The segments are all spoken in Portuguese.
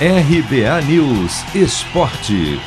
RBA News Esporte.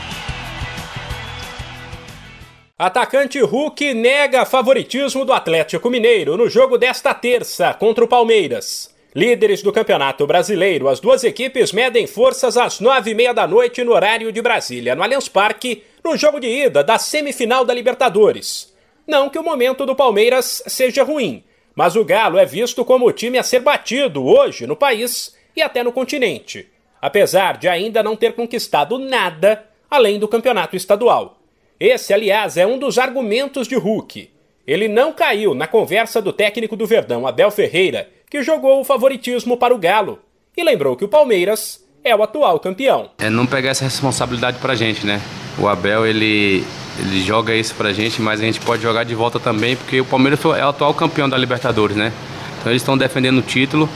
Atacante Hulk nega favoritismo do Atlético Mineiro no jogo desta terça contra o Palmeiras. Líderes do Campeonato Brasileiro, as duas equipes medem forças às nove e meia da noite no horário de Brasília, no Allianz Parque, no jogo de ida da semifinal da Libertadores. Não que o momento do Palmeiras seja ruim, mas o Galo é visto como o time a ser batido hoje no país e até no continente apesar de ainda não ter conquistado nada além do campeonato estadual. Esse, aliás, é um dos argumentos de Hulk. Ele não caiu na conversa do técnico do Verdão, Abel Ferreira, que jogou o favoritismo para o Galo, e lembrou que o Palmeiras é o atual campeão. É não pegar essa responsabilidade pra gente, né? O Abel, ele, ele joga isso pra gente, mas a gente pode jogar de volta também, porque o Palmeiras é o atual campeão da Libertadores, né? Então eles estão defendendo o título.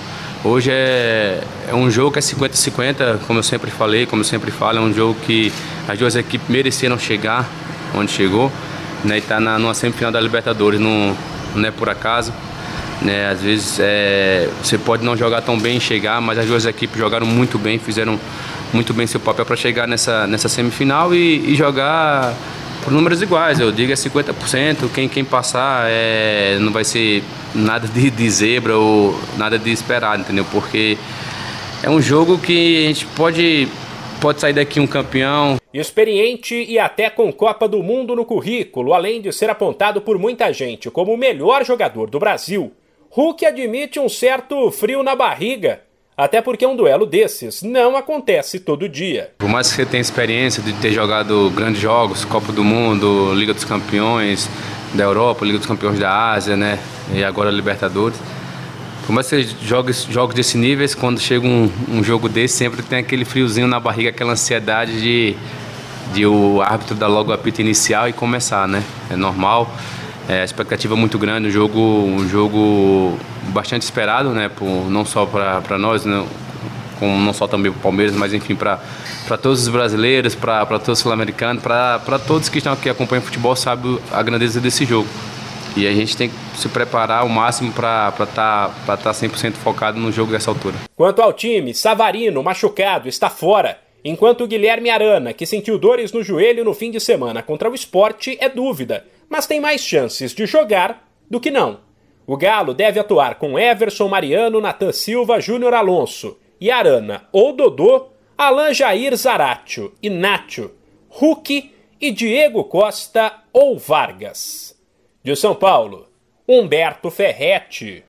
Hoje é, é um jogo que é 50-50, como eu sempre falei, como eu sempre falo, é um jogo que as duas equipes mereceram chegar onde chegou, né, e está numa semifinal da Libertadores, não, não é por acaso. Né, às vezes é, você pode não jogar tão bem e chegar, mas as duas equipes jogaram muito bem, fizeram muito bem seu papel para chegar nessa, nessa semifinal e, e jogar por números iguais, eu digo é 50%, quem, quem passar é, não vai ser nada de, de zebra ou nada de esperado, entendeu? Porque é um jogo que a gente pode, pode sair daqui um campeão. Experiente e até com Copa do Mundo no currículo, além de ser apontado por muita gente como o melhor jogador do Brasil, Hulk admite um certo frio na barriga até porque um duelo desses não acontece todo dia. Por mais que você tenha experiência de ter jogado grandes jogos, Copa do Mundo, Liga dos Campeões da Europa, Liga dos Campeões da Ásia, né? E agora Libertadores. Por mais que você jogue jogos desse nível, quando chega um, um jogo desse, sempre tem aquele friozinho na barriga, aquela ansiedade de, de o árbitro dar logo o apito inicial e começar, né? É normal. É, expectativa é muito grande, um jogo, um jogo bastante esperado, né? Por, não só para nós, né? Com, não só também para o Palmeiras, mas enfim para todos os brasileiros, para todos os sul-americanos, para todos que estão aqui acompanhando futebol, sabe a grandeza desse jogo. E a gente tem que se preparar ao máximo para estar tá, tá 100% focado no jogo dessa altura. Quanto ao time, Savarino, machucado, está fora. Enquanto Guilherme Arana, que sentiu dores no joelho no fim de semana contra o esporte, é dúvida mas tem mais chances de jogar do que não. O Galo deve atuar com Everson Mariano, Natan Silva, Júnior Alonso e Arana ou Dodô, Alan Jair Zaratio e Nacho, Hulk e Diego Costa ou Vargas. De São Paulo, Humberto Ferretti.